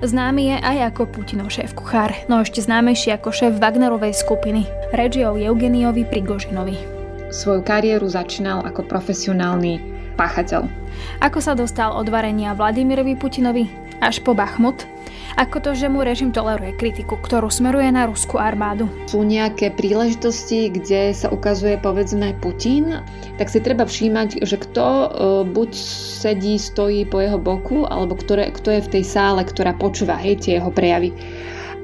Známy je aj ako Putinov šéf kuchár, no ešte známejší ako šéf Wagnerovej skupiny. O Eugeniovi Prigožinovi. Svoju kariéru začínal ako profesionálny páchateľ. Ako sa dostal od varenia Vladimirovi Putinovi až po Bachmut, ako to, že mu režim toleruje kritiku, ktorú smeruje na ruskú armádu. Sú nejaké príležitosti, kde sa ukazuje povedzme Putin, tak si treba všímať, že kto e, buď sedí, stojí po jeho boku, alebo ktoré, kto je v tej sále, ktorá počúva hej, tie jeho prejavy.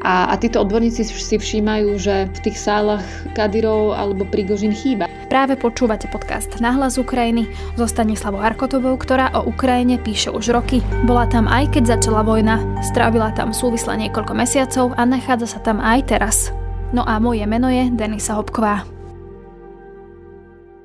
A, a títo odborníci si všímajú, že v tých sálach Kadyrov alebo Prigožin chýba. Práve počúvate podcast Nahlas Ukrajiny so Stanislavou Arkotovou, ktorá o Ukrajine píše už roky. Bola tam aj keď začala vojna, strávila tam súvisle niekoľko mesiacov a nachádza sa tam aj teraz. No a moje meno je Denisa Hopková.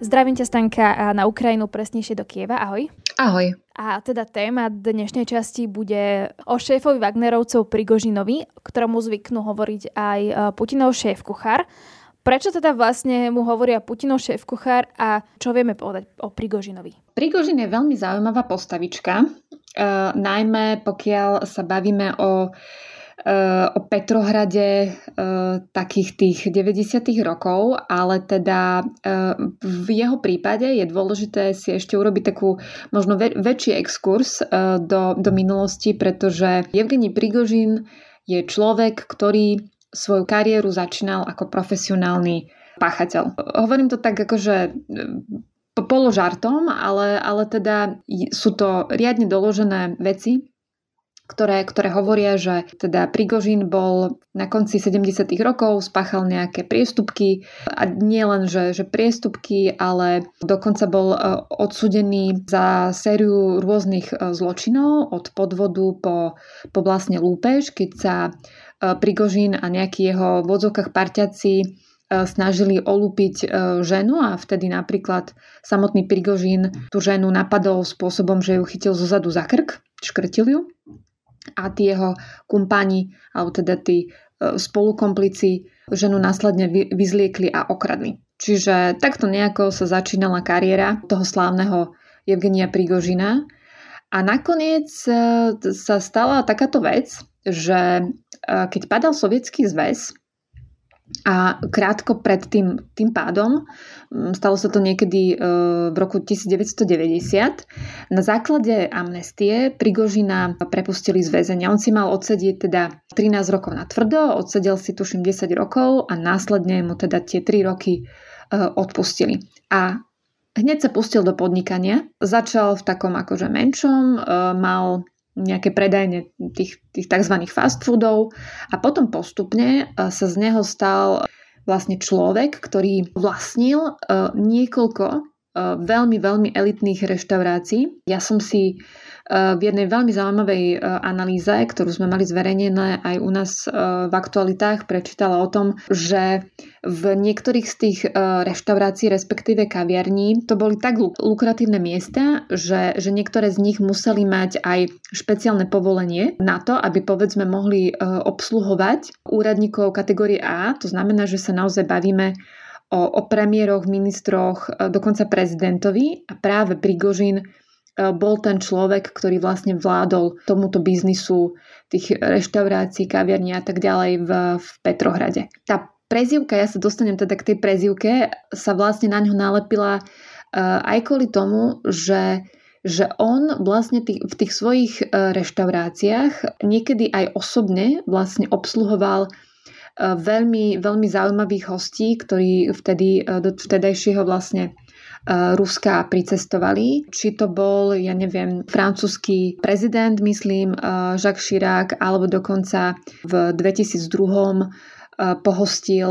Zdravím ťa Stanka na Ukrajinu, presnejšie do Kieva. Ahoj. Ahoj. A teda téma dnešnej časti bude o šéfovi Wagnerovcov Prigožinovi, ktorému zvyknú hovoriť aj e, Putinov šéf kuchár. Prečo teda vlastne mu hovoria Putinov šéf kuchár a čo vieme povedať o Prigožinovi? Prigožin je veľmi zaujímavá postavička, uh, najmä pokiaľ sa bavíme o o Petrohrade e, takých tých 90. rokov, ale teda e, v jeho prípade je dôležité si ešte urobiť takú možno väčší exkurs e, do, do minulosti, pretože Evgení Prigožin je človek, ktorý svoju kariéru začínal ako profesionálny páchateľ. Hovorím to tak akože položartom, ale, ale teda sú to riadne doložené veci, ktoré, ktoré hovoria, že teda Prigožin bol na konci 70. rokov, spáchal nejaké priestupky a nie len, že, že priestupky, ale dokonca bol e, odsudený za sériu rôznych e, zločinov od podvodu po, po vlastne lúpež, keď sa e, Prigožin a nejakí jeho vodzokách parťaci snažili olúpiť ženu a vtedy napríklad samotný Prigožin tú ženu napadol spôsobom, že ju chytil zozadu za krk, škrtil ju a tí jeho kumpani, alebo teda tí e, spolukomplici ženu následne vyzliekli a okradli. Čiže takto nejako sa začínala kariéra toho slávneho Evgenia Prigožina. A nakoniec e, sa stala takáto vec, že e, keď padal sovietský zväz, a krátko pred tým, tým pádom, mm, stalo sa to niekedy e, v roku 1990, na základe amnestie Prigožina prepustili z väzenia. On si mal odsedieť teda 13 rokov na tvrdo, odsedel si tuším 10 rokov a následne mu teda tie 3 roky e, odpustili. A hneď sa pustil do podnikania, začal v takom akože menšom, e, mal nejaké predajne tých, tých tzv. fast foodov a potom postupne e, sa z neho stal vlastne človek, ktorý vlastnil e, niekoľko e, veľmi, veľmi elitných reštaurácií. Ja som si v jednej veľmi zaujímavej e, analýze, ktorú sme mali zverejnené aj u nás v aktualitách, prečítala o tom, že v niektorých z tých reštaurácií, respektíve kaviarní, to boli tak lukratívne miesta, že, že niektoré z nich museli mať aj špeciálne povolenie na to, aby povedzme mohli obsluhovať úradníkov kategórie A. To znamená, že sa naozaj bavíme o, o premiéroch, ministroch, dokonca prezidentovi a práve Prigožin E, bol ten človek, ktorý vlastne vládol tomuto biznisu tých reštaurácií, kaviarní a tak ďalej v, v Petrohrade. Tá prezivka, ja sa dostanem teda k tej prezivke, sa vlastne na ňo nalepila uh, aj kvôli tomu, že že on vlastne tých, v tých svojich reštauráciách niekedy aj osobne vlastne obsluhoval uh, veľmi, veľmi zaujímavých hostí, ktorí vtedy do vtedajšieho vlastne Eh, Ruska pricestovali. Či to bol, ja neviem, francúzsky prezident, myslím, Jacques Chirac, alebo dokonca v 2002 eh, pohostil,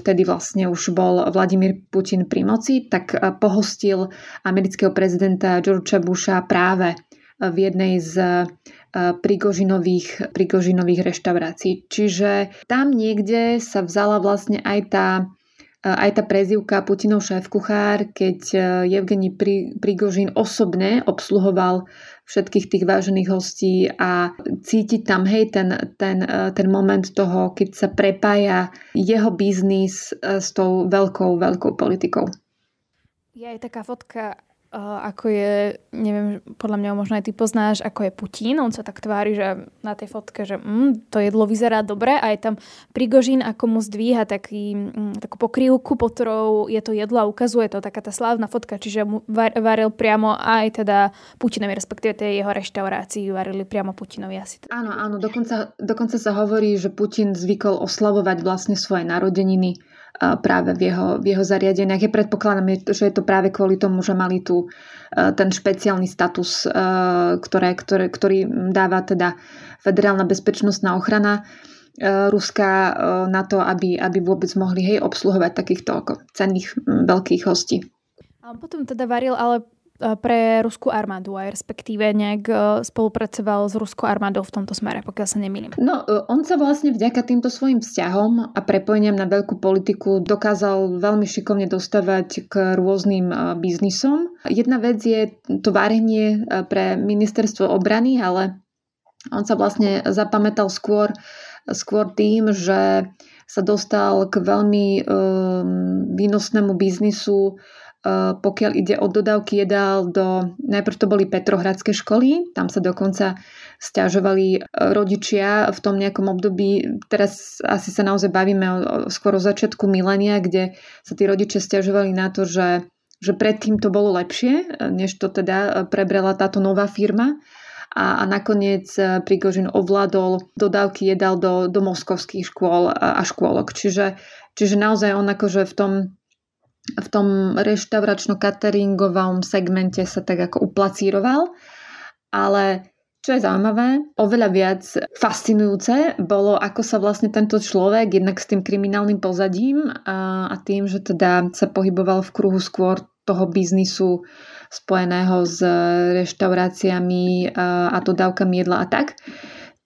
vtedy vlastne už bol Vladimír Putin pri moci, tak pohostil amerického prezidenta Georgea Busha práve v jednej z Prigožinových, Prigožinových reštaurácií. Čiže tam niekde sa vzala vlastne aj tá aj tá prezivka Putinov šéf-kuchár, keď Evgeni Prigožin osobne obsluhoval všetkých tých vážených hostí a cítiť tam, hej, ten, ten, ten moment toho, keď sa prepája jeho biznis s tou veľkou, veľkou politikou. Je aj taká fotka ako je, neviem, podľa mňa možno aj ty poznáš, ako je Putin. On sa tak tvári, že na tej fotke, že mm, to jedlo vyzerá dobre a je tam Prigožín, ako mu zdvíha taký, mm, takú pokrývku, po ktorou je to jedlo a ukazuje to taká tá slávna fotka, čiže mu varil priamo aj teda Putinovi, respektíve tej jeho reštaurácii varili priamo Putinovi asi. Teda. Áno, áno, dokonca, dokonca sa hovorí, že Putin zvykol oslavovať vlastne svoje narodeniny práve v jeho, v jeho zariadeniach. Ja predpokladám, že je to práve kvôli tomu, že mali tu ten špeciálny status, ktoré, ktoré, ktorý dáva teda federálna bezpečnostná ochrana Ruska na to, aby, aby vôbec mohli hej, obsluhovať takýchto cenných veľkých hostí. A potom teda varil ale E, pre ruskú armádu aj respektíve nejak e, spolupracoval s ruskou armádou v tomto smere, pokiaľ sa nemýlim. No, e, on sa vlastne vďaka týmto svojim vzťahom a prepojeniam na veľkú politiku dokázal veľmi šikovne dostavať k rôznym biznisom. Jedna vec je to varenie pre ministerstvo obrany, ale on sa vlastne zapamätal skôr, skôr tým, že sa dostal k veľmi um, výnosnému biznisu Eh, pokiaľ ide o dodávky jedál do, najprv to boli Petrohradské školy, tam sa dokonca stiažovali eh, rodičia v tom nejakom období, teraz asi sa naozaj bavíme o, o skoro začiatku milénia, kde sa tí rodičia stiažovali na to, že, že predtým to bolo lepšie, eh, než to teda prebrala táto nová firma a, a nakoniec Prigožin ovládol dodávky jedal do, do moskovských škôl a, a škôlok. Čiže, čiže naozaj on akože v tom v tom reštauračno-cateringovom segmente sa tak ako uplacíroval, ale čo je zaujímavé, oveľa viac fascinujúce bolo, ako sa vlastne tento človek, jednak s tým kriminálnym pozadím a, a tým, že teda sa pohyboval v kruhu skôr toho biznisu spojeného s reštauráciami a, a dodávkami jedla a tak,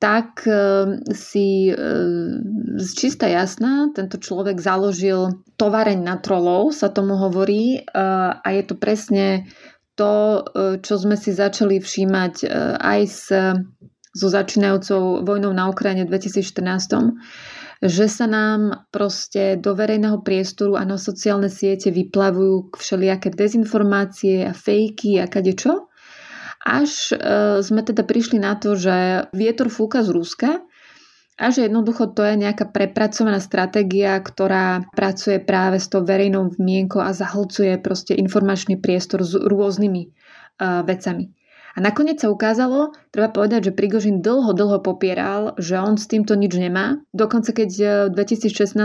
tak ehm, si ehm, z čista jasná tento človek založil tovareň na trolov, sa tomu hovorí, ehm, a je to presne to, čo sme si začali všímať aj s, so začínajúcou vojnou na Ukrajine v 2014, že sa nám proste do verejného priestoru a na sociálne siete vyplavujú všelijaké dezinformácie a fejky a kadečo až e, sme teda prišli na to, že vietor fúka z Ruska a že jednoducho to je nejaká prepracovaná stratégia, ktorá pracuje práve s tou verejnou mienkou a zahlcuje proste informačný priestor s rôznymi uh, vecami. A nakoniec sa ukázalo, treba povedať, že Prigožin dlho, dlho popieral, že on s týmto nič nemá. Dokonca keď v 2016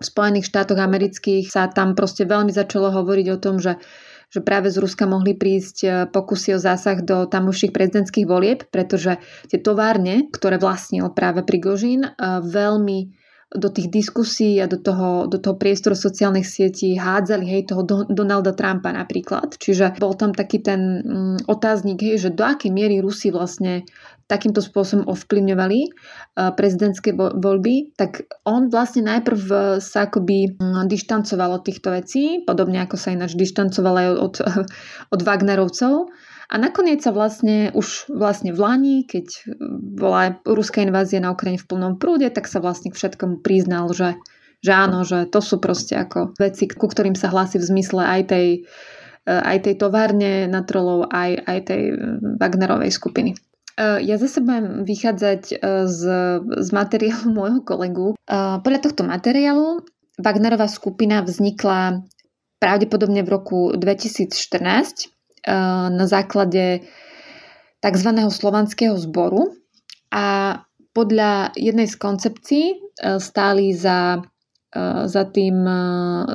v Spojených štátoch amerických sa tam proste veľmi začalo hovoriť o tom, že že práve z Ruska mohli prísť e, pokusy o zásah do tamovších prezidentských volieb, pretože tie továrne, ktoré vlastnil práve Prigožín, e, veľmi do tých diskusí a do toho, do toho priestoru sociálnych sietí hádzali hej, toho do, Donalda Trumpa napríklad. Čiže bol tam taký ten um, otáznik, hej, že do akej miery Rusi vlastne takýmto spôsobom ovplyvňovali uh, prezidentské voľby, tak on vlastne najprv uh, sa akoby um, dištancoval od týchto vecí, podobne ako sa ináč dištancoval aj od, od Wagnerovcov. A nakoniec sa vlastne už vlastne v Lani, keď bola ruská invázia na Ukrajine v plnom prúde, tak sa vlastne k všetkomu priznal, že, že áno, že to sú proste ako veci, ku ktorým sa hlási v zmysle aj tej, aj tej továrne na trolov, aj, aj tej Wagnerovej skupiny. Ja zase budem vychádzať z, z materiálu môjho kolegu. Podľa tohto materiálu Wagnerová skupina vznikla pravdepodobne v roku 2014 na základe tzv. slovanského zboru a podľa jednej z koncepcií stáli za, za, tým,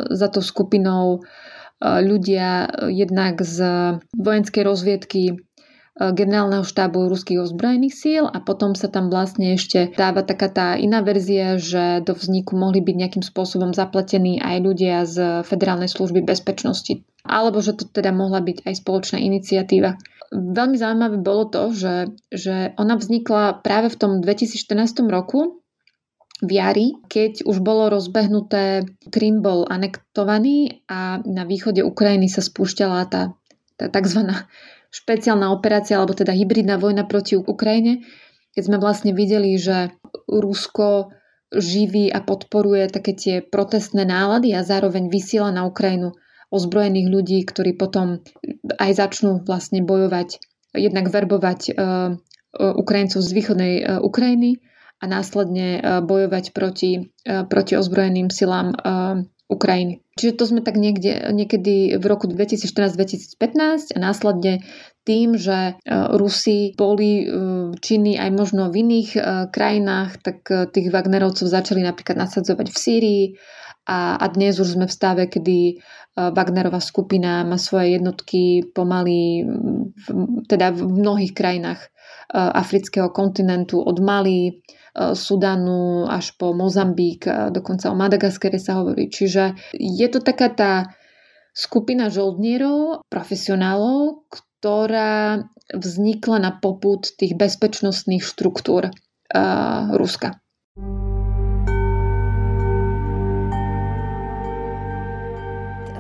za tou skupinou ľudia jednak z vojenskej rozviedky generálneho štábu ruských ozbrojených síl a potom sa tam vlastne ešte dáva taká tá iná verzia, že do vzniku mohli byť nejakým spôsobom zapletení aj ľudia z Federálnej služby bezpečnosti alebo že to teda mohla byť aj spoločná iniciatíva. Veľmi zaujímavé bolo to, že, že ona vznikla práve v tom 2014 roku v jari, keď už bolo rozbehnuté, Krym bol anektovaný a na východe Ukrajiny sa spúšťala tá, tá tzv. Špeciálna operácia, alebo teda hybridná vojna proti Ukrajine, keď sme vlastne videli, že Rusko živí a podporuje také tie protestné nálady a zároveň vysiela na Ukrajinu ozbrojených ľudí, ktorí potom aj začnú vlastne bojovať, jednak verbovať Ukrajincov z východnej Ukrajiny a následne bojovať proti, proti ozbrojeným silám Ukrajiny. Čiže to sme tak niekde, niekedy v roku 2014-2015 a následne tým, že e, Rusi boli e, činní aj možno v iných e, krajinách, tak tých Wagnerovcov začali napríklad nasadzovať v Sýrii a, a dnes už sme v stave, kedy Wagnerová skupina má svoje jednotky pomaly v, teda v mnohých krajinách afrického kontinentu od Mali, Sudanu až po Mozambík, dokonca o Madagaskare sa hovorí. Čiže je to taká tá skupina žoldnierov, profesionálov, ktorá vznikla na poput tých bezpečnostných štruktúr uh, Ruska.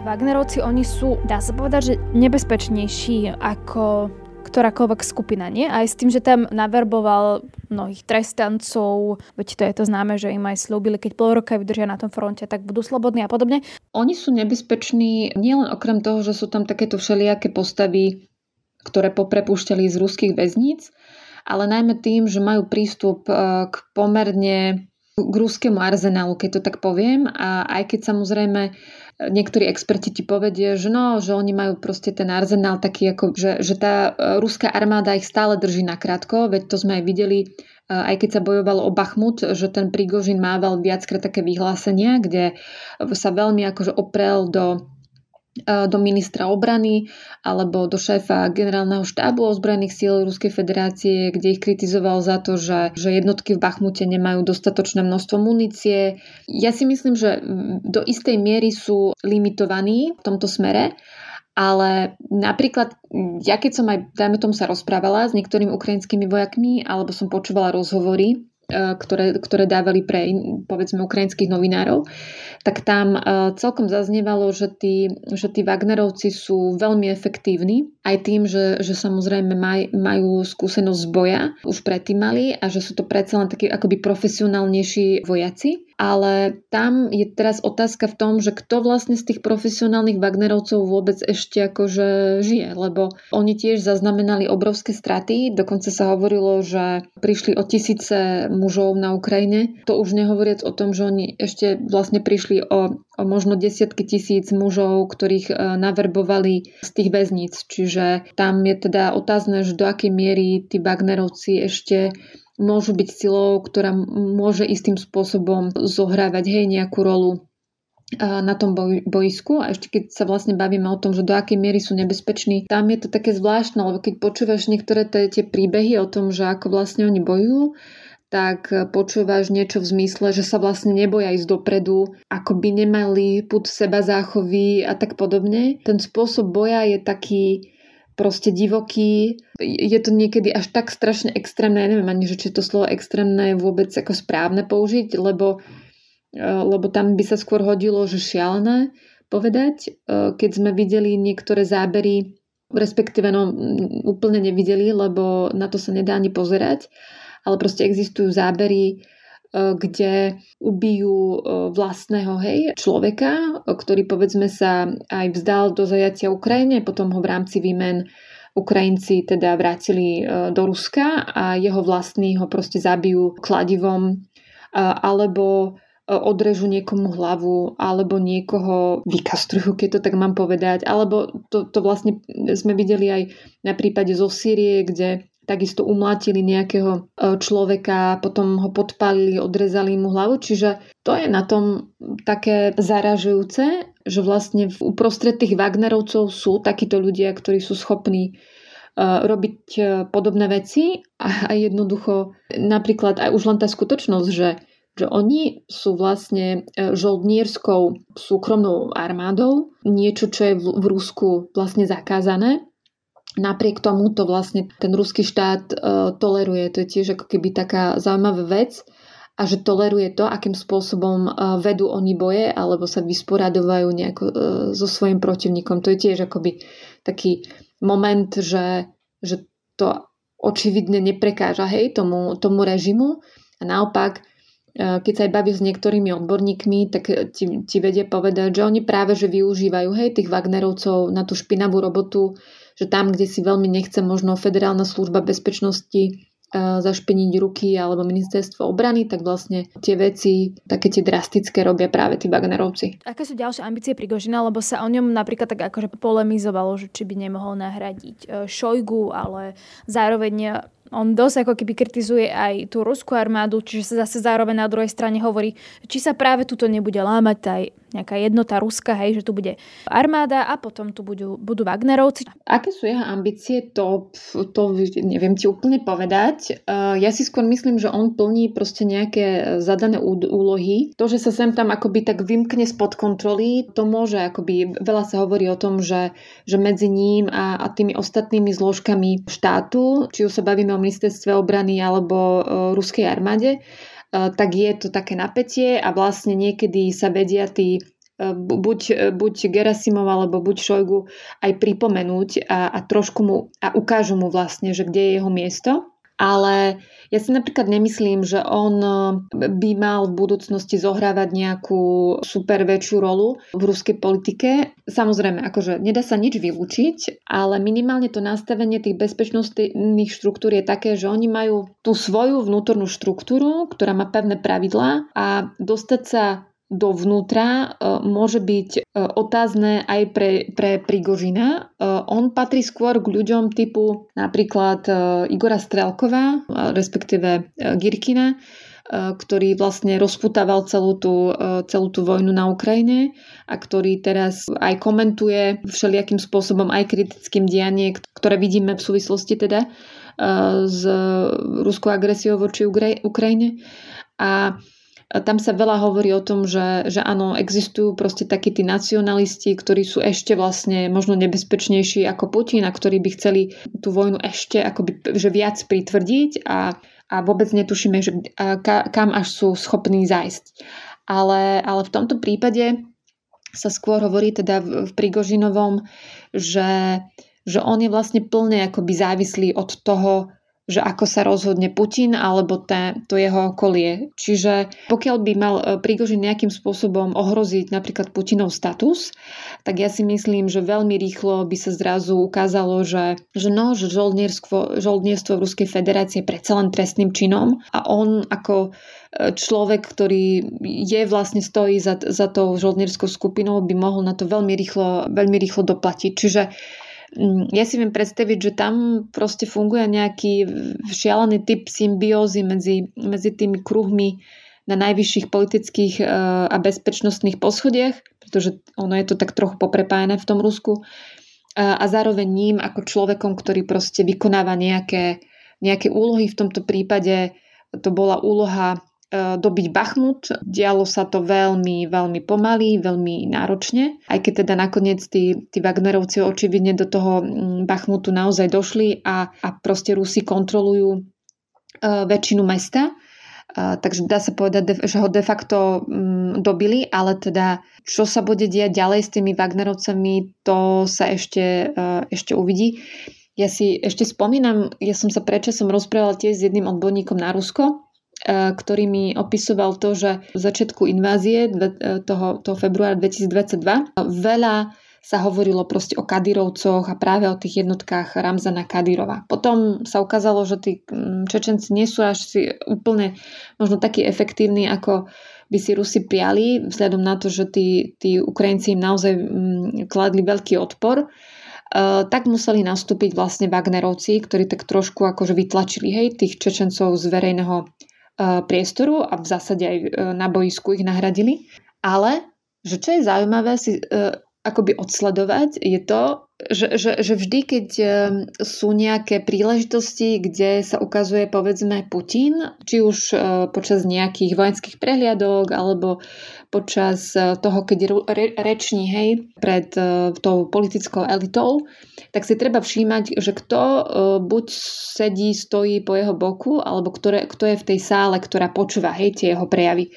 Wagnerovci, oni sú, dá sa povedať, že nebezpečnejší ako ktorákoľvek skupina, nie? Aj s tým, že tam naverboval mnohých trestancov, veď to je to známe, že im aj slúbili, keď pol roka vydržia na tom fronte, tak budú slobodní a podobne. Oni sú nebezpeční nielen okrem toho, že sú tam takéto všelijaké postavy, ktoré poprepúšťali z ruských väzníc, ale najmä tým, že majú prístup e, k pomerne k ruskému arzenálu, keď to tak poviem. A aj keď samozrejme niektorí experti ti povedia, že no, že oni majú proste ten arzenál taký, ako, že, že tá e, ruská armáda ich stále drží na krátko, veď to sme aj videli, e, aj keď sa bojovalo o Bachmut, že ten Prigožin mával viackrát také vyhlásenia, kde sa veľmi akože oprel do do ministra obrany alebo do šéfa generálneho štábu ozbrojených síl Ruskej federácie, kde ich kritizoval za to, že, že jednotky v Bachmute nemajú dostatočné množstvo munície. Ja si myslím, že do istej miery sú limitovaní v tomto smere, ale napríklad, ja keď som aj, dajme tomu sa rozprávala s niektorými ukrajinskými vojakmi, alebo som počúvala rozhovory E, ktoré, ktoré dávali pre, povedzme, ukrajinských novinárov, tak tam e, celkom zaznievalo, že tí, že tí Wagnerovci sú veľmi efektívni, aj tým, že, že samozrejme maj, majú skúsenosť z boja, už predtým mali a že sú to predsa len takí akoby profesionálnejší vojaci ale tam je teraz otázka v tom, že kto vlastne z tých profesionálnych Wagnerovcov vôbec ešte akože žije, lebo oni tiež zaznamenali obrovské straty, dokonca sa hovorilo, že prišli o tisíce mužov na Ukrajine. To už nehovoriac o tom, že oni ešte vlastne prišli o, o možno desiatky tisíc mužov, ktorých e, naverbovali z tých väzníc. Čiže tam je teda otázne, že do akej miery tí Wagnerovci ešte môžu byť silou, ktorá môže istým spôsobom zohrávať hej, nejakú rolu na tom bojisku a ešte keď sa vlastne bavíme o tom, že do akej miery sú nebezpeční, tam je to také zvláštne, lebo keď počúvaš niektoré tie príbehy o tom, že ako vlastne oni bojujú, tak počúvaš niečo v zmysle, že sa vlastne neboja ísť dopredu, ako by nemali put seba záchovy a tak podobne. Ten spôsob boja je taký, proste divoký. Je to niekedy až tak strašne extrémne, ja neviem ani, že či to slovo extrémne je vôbec ako správne použiť, lebo, e, lebo tam by sa skôr hodilo, že šialené povedať. E, keď sme videli niektoré zábery, respektíve no, úplne nevideli, lebo na to sa nedá ani pozerať, ale proste existujú zábery kde ubijú e, vlastného hej, človeka, ktorý povedzme sa aj vzdal do zajatia Ukrajine, potom ho v rámci výmen Ukrajinci teda vrátili e, do Ruska a jeho vlastní ho proste zabijú kladivom alebo odrežu niekomu hlavu alebo niekoho vykastrujú, keď to tak mám povedať. Alebo to, to vlastne sme videli aj na prípade zo Sýrie, kde takisto umlátili nejakého e, človeka, potom ho podpalili, odrezali mu hlavu. Čiže to je na tom také zaražujúce, že vlastne uprostred tých Wagnerovcov sú takíto ľudia, ktorí sú schopní e, robiť e, podobné veci a jednoducho napríklad aj už len tá skutočnosť, že že oni sú vlastne žoldnierskou súkromnou armádou, niečo, čo je v, v Rusku vlastne zakázané napriek tomu to vlastne ten ruský štát uh, toleruje. To je tiež ako keby taká zaujímavá vec a že toleruje to, akým spôsobom uh, vedú oni boje alebo sa vysporadovajú nejako uh, so svojím protivníkom. To je tiež akoby taký moment, že, že to očividne neprekáža hej, tomu, tomu režimu a naopak keď sa aj baví s niektorými odborníkmi, tak ti, ti vedie povedať, že oni práve že využívajú hej, tých Wagnerovcov na tú špinavú robotu, že tam, kde si veľmi nechce možno federálna služba bezpečnosti zašpeniť ruky alebo ministerstvo obrany, tak vlastne tie veci, také tie drastické robia práve tí Wagnerovci. Aké sú ďalšie ambície Prigožina, lebo sa o ňom napríklad tak akože polemizovalo, že či by nemohol nahradiť e, Šojgu, ale zároveň on dosť ako keby kritizuje aj tú ruskú armádu, čiže sa zase zároveň na druhej strane hovorí, či sa práve tuto nebude lámať tá nejaká jednota Ruska, hej, že tu bude armáda a potom tu budú, budú Wagnerovci. Aké sú jeho ambície, to, to neviem ti úplne povedať. Uh, ja si skôr myslím, že on plní proste nejaké zadané úlohy. To, že sa sem tam akoby tak vymkne spod kontroly, to môže akoby, veľa sa hovorí o tom, že, že medzi ním a, a tými ostatnými zložkami štátu, či už sa bavíme o ministerstve obrany alebo o ruskej armáde, tak je to také napätie a vlastne niekedy sa vedia tí buď, buď Gerasimov alebo buď Šojgu aj pripomenúť a, a trošku mu a ukážu mu vlastne, že kde je jeho miesto ale ja si napríklad nemyslím, že on eh, by mal v budúcnosti zohrávať nejakú super väčšiu rolu v ruskej politike. Samozrejme, akože nedá sa nič vylúčiť, ale minimálne to nastavenie tých bezpečnostných štruktúr je také, že oni majú tú svoju vnútornú štruktúru, ktorá má pevné pravidlá a dostať sa dovnútra e, môže byť e, otázne aj pre, pre Prigožina. E, on patrí skôr k ľuďom typu napríklad Igora Strelkova, respektíve Girkina, ktorý vlastne rozputával celú tú, celú tú vojnu na Ukrajine a ktorý teraz aj komentuje všelijakým spôsobom aj kritickým dianie, ktoré vidíme v súvislosti teda s ruskou agresiou voči Ukrajine. A tam sa veľa hovorí o tom, že, že áno, existujú proste takí tí nacionalisti, ktorí sú ešte vlastne možno nebezpečnejší ako Putin a ktorí by chceli tú vojnu ešte akoby, že viac pritvrdiť a, a vôbec netušíme, že ka, kam až sú schopní zájsť. Ale, ale v tomto prípade sa skôr hovorí teda v, v Prigožinovom, že, že on je vlastne plne akoby závislý od toho, že ako sa rozhodne Putin alebo tá, to jeho okolie. Čiže pokiaľ by mal e, Prigožin nejakým spôsobom ohroziť napríklad Putinov status, tak ja si myslím, že veľmi rýchlo by sa zrazu ukázalo, že, že no, že žoldnierstvo, v Ruskej federácie je predsa len trestným činom a on ako e, človek, ktorý je vlastne stojí za, za tou žoldnierskou skupinou, by mohol na to veľmi rýchlo, veľmi rýchlo doplatiť. Čiže ja si viem predstaviť, že tam proste funguje nejaký šialený typ symbiózy medzi, medzi tými kruhmi na najvyšších politických e, a bezpečnostných poschodiach, pretože ono je to tak trochu poprepájené v tom Rusku a zároveň ním ako človekom, ktorý proste vykonáva nejaké, nejaké úlohy. V tomto prípade to bola úloha E, dobiť Bachmut. Dialo sa to veľmi, veľmi pomaly, veľmi náročne, aj keď teda nakoniec tí, tí Wagnerovci očividne do toho Bachmutu naozaj došli a, a proste Rusi kontrolujú uh, väčšinu mesta. Uh, takže dá sa povedať, že ho de facto dobili, ale teda čo sa bude diať ďalej s tými Wagnerovcami, to sa ešte, ešte uvidí. Ja si ešte spomínam, ja som sa predčasom rozprávala tiež s jedným odborníkom na Rusko, E, ktorý mi opisoval to, že v začiatku invázie e, toho, toho februára 2022 veľa sa hovorilo proste o Kadírovcoch a práve o tých jednotkách Ramzana Kadírova. Potom sa ukázalo, že tí mm, Čečenci nie sú až si úplne možno takí efektívni, ako by si Rusi prijali, vzhľadom na to, že tí, tí Ukrajinci im naozaj mm, kladli veľký odpor. Uh, tak museli nastúpiť vlastne Wagnerovci, ktorí tak trošku akože vytlačili hej, tých Čečencov z verejného E, priestoru a v zásade aj e, na boisku ich nahradili. Ale, že čo je zaujímavé si e, akoby odsledovať, je to, že, že, že vždy, keď sú nejaké príležitosti, kde sa ukazuje povedzme Putin, či už počas nejakých vojenských prehliadok alebo počas toho, keď re, reční hej, pred tou politickou elitou, tak si treba všímať, že kto buď sedí, stojí po jeho boku, alebo ktoré, kto je v tej sále, ktorá počúva hej, tie jeho prejavy.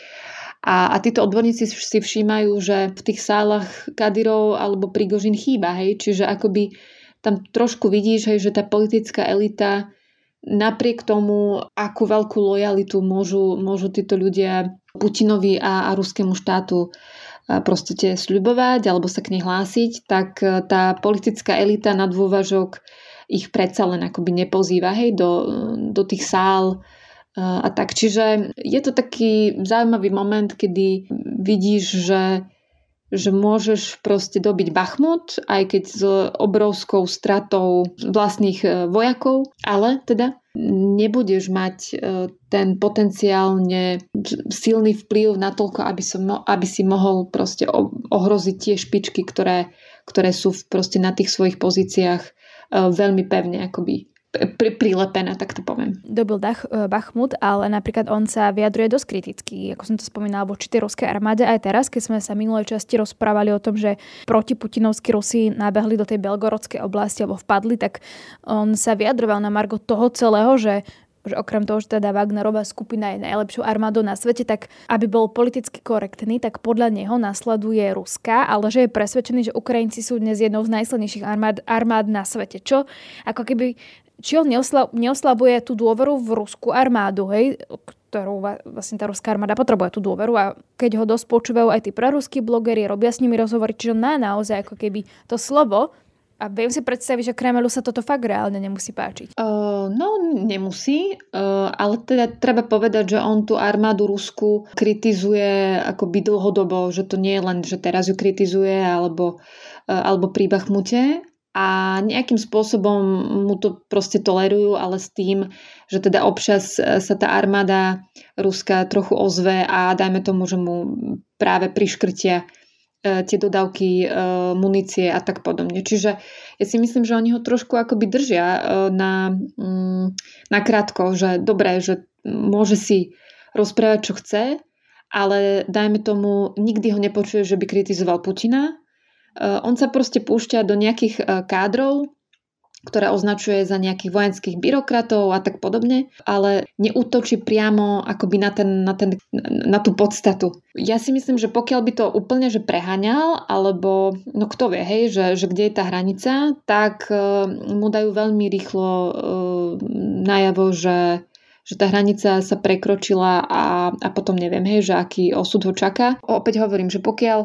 A, a títo odborníci si všímajú, že v tých sálach Kadyrov alebo Prigožin chýba, hej, čiže akoby tam trošku vidíš, hej, že tá politická elita napriek tomu, akú veľkú lojalitu môžu, môžu títo ľudia Putinovi a, a ruskému štátu proste sľubovať alebo sa k nej hlásiť, tak e, tá politická elita na dôvažok ich predsa len akoby nepozýva hej, do, do tých sál a tak. Čiže je to taký zaujímavý moment, kedy vidíš, že že môžeš proste dobiť Bachmut, aj keď s obrovskou stratou vlastných e, vojakov, ale teda nebudeš mať e, ten potenciálne silný vplyv na toľko, aby, som, aby si mohol proste ohroziť tie špičky, ktoré, ktoré sú proste na tých svojich pozíciách e, veľmi pevne akoby pri, prilepená, tak to poviem. Dobil Dach, e, Bachmut, ale napríklad on sa vyjadruje dosť kriticky, ako som to spomínala, voči tej ruskej armáde aj teraz, keď sme sa minulej časti rozprávali o tom, že proti Putinovskí Rusi nabehli do tej belgorodskej oblasti alebo vpadli, tak on sa vyjadroval na margo toho celého, že že okrem toho, že teda Wagnerová skupina je najlepšou armádou na svete, tak aby bol politicky korektný, tak podľa neho nasleduje Ruska, ale že je presvedčený, že Ukrajinci sú dnes jednou z najsilnejších armád, armád na svete. Čo ako keby či on neosla, neoslabuje tú dôveru v ruskú armádu, hej, ktorú vlastne tá ruská armáda potrebuje tú dôveru. A keď ho dosť počúvajú aj tí preruskí blogeri, robia s nimi rozhovory, čiže on má naozaj ako keby to slovo, a viem si predstaviť, že Kremelu sa toto fakt reálne nemusí páčiť. Uh, no, nemusí, uh, ale teda treba povedať, že on tú armádu Rusku kritizuje akoby dlhodobo, že to nie je len, že teraz ju kritizuje alebo, uh, alebo pri Bachmute, a nejakým spôsobom mu to proste tolerujú, ale s tým, že teda občas e, sa tá armáda ruská trochu ozve a dajme tomu, že mu práve priškrtia e, tie dodávky e, munície a tak podobne. Čiže ja si myslím, že oni ho trošku akoby držia na, mm, na krátko, že dobré, že môže si rozprávať, čo chce, ale dajme tomu, nikdy ho nepočuje, že by kritizoval Putina, on sa proste púšťa do nejakých eh, kádrov, ktoré označuje za nejakých vojenských byrokratov a tak podobne, ale neútočí priamo akoby na, ten, na, ten, na tú podstatu. Ja si myslím, že pokiaľ by to úplne že preháňal, alebo no kto vie, hej, že, že kde je tá hranica, tak uh, mu dajú veľmi rýchlo uh, najavo, že že tá hranica sa prekročila a, a potom neviem, hej, že aký osud ho čaká. Opäť hovorím, že pokiaľ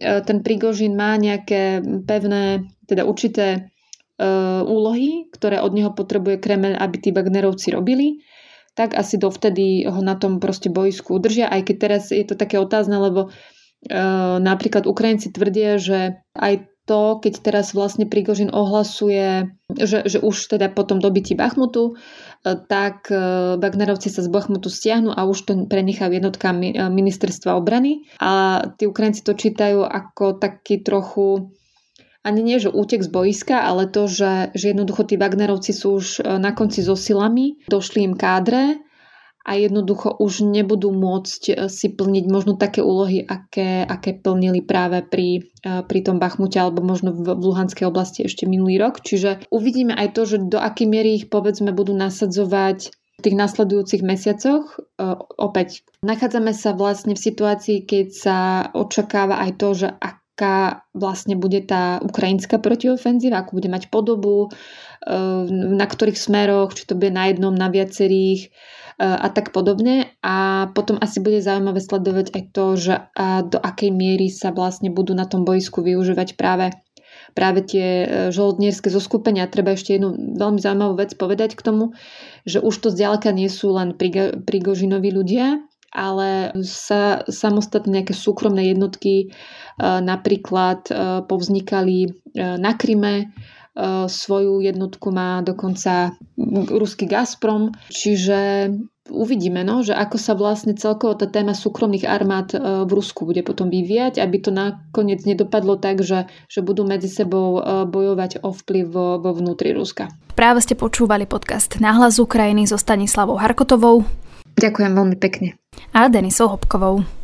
ten Prigožin má nejaké pevné, teda určité uh, úlohy, ktoré od neho potrebuje Kreml, aby tí Wagnerovci robili, tak asi dovtedy ho na tom proste bojsku udržia, aj keď teraz je to také otázne, lebo uh, napríklad Ukrajinci tvrdia, že aj to, keď teraz vlastne Prigožin ohlasuje, že, že už teda potom dobití Bachmutu, E, tak e, Wagnerovci sa z Bachmutu stiahnu a už to prenechajú jednotkám e, ministerstva obrany. A tí Ukrajinci to čítajú ako taký trochu ani nie, že útek z boiska, ale to, že, že jednoducho tí Wagnerovci sú už na konci so silami, došli im kádre a jednoducho už nebudú môcť eh, si plniť možno také úlohy, aké, aké plnili práve pri, eh, pri tom Bachmute alebo možno v, v Luhanskej oblasti ešte minulý rok. Čiže uvidíme aj to, že do akej miery ich povedzme budú nasadzovať v tých nasledujúcich mesiacoch. Eh, opäť nachádzame sa vlastne v situácii, keď sa očakáva aj to, že aká vlastne bude tá ukrajinská protiofenzíva, ako bude mať podobu, na ktorých smeroch, či to bude na jednom, na viacerých a tak podobne. A potom asi bude zaujímavé sledovať aj to, že do akej miery sa vlastne budú na tom boisku využívať práve práve tie e, žoldnierské zoskupenia. Treba ešte jednu veľmi zaujímavú vec povedať k tomu, že už to zďaleka nie sú len prigožinoví ľudia, ale sa samostatné nejaké súkromné jednotky e, napríklad e, povznikali na Kryme, svoju jednotku má dokonca ruský Gazprom, čiže uvidíme, no, že ako sa vlastne celkovo tá téma súkromných armád e, v Rusku bude potom vyvíjať, aby to nakoniec nedopadlo tak, že, že budú medzi sebou e, bojovať o vplyv vo, vo vnútri Ruska. Práve ste počúvali podcast Náhlas Ukrajiny so Stanislavou Harkotovou. Ďakujem veľmi pekne. A Denisou Hopkovou.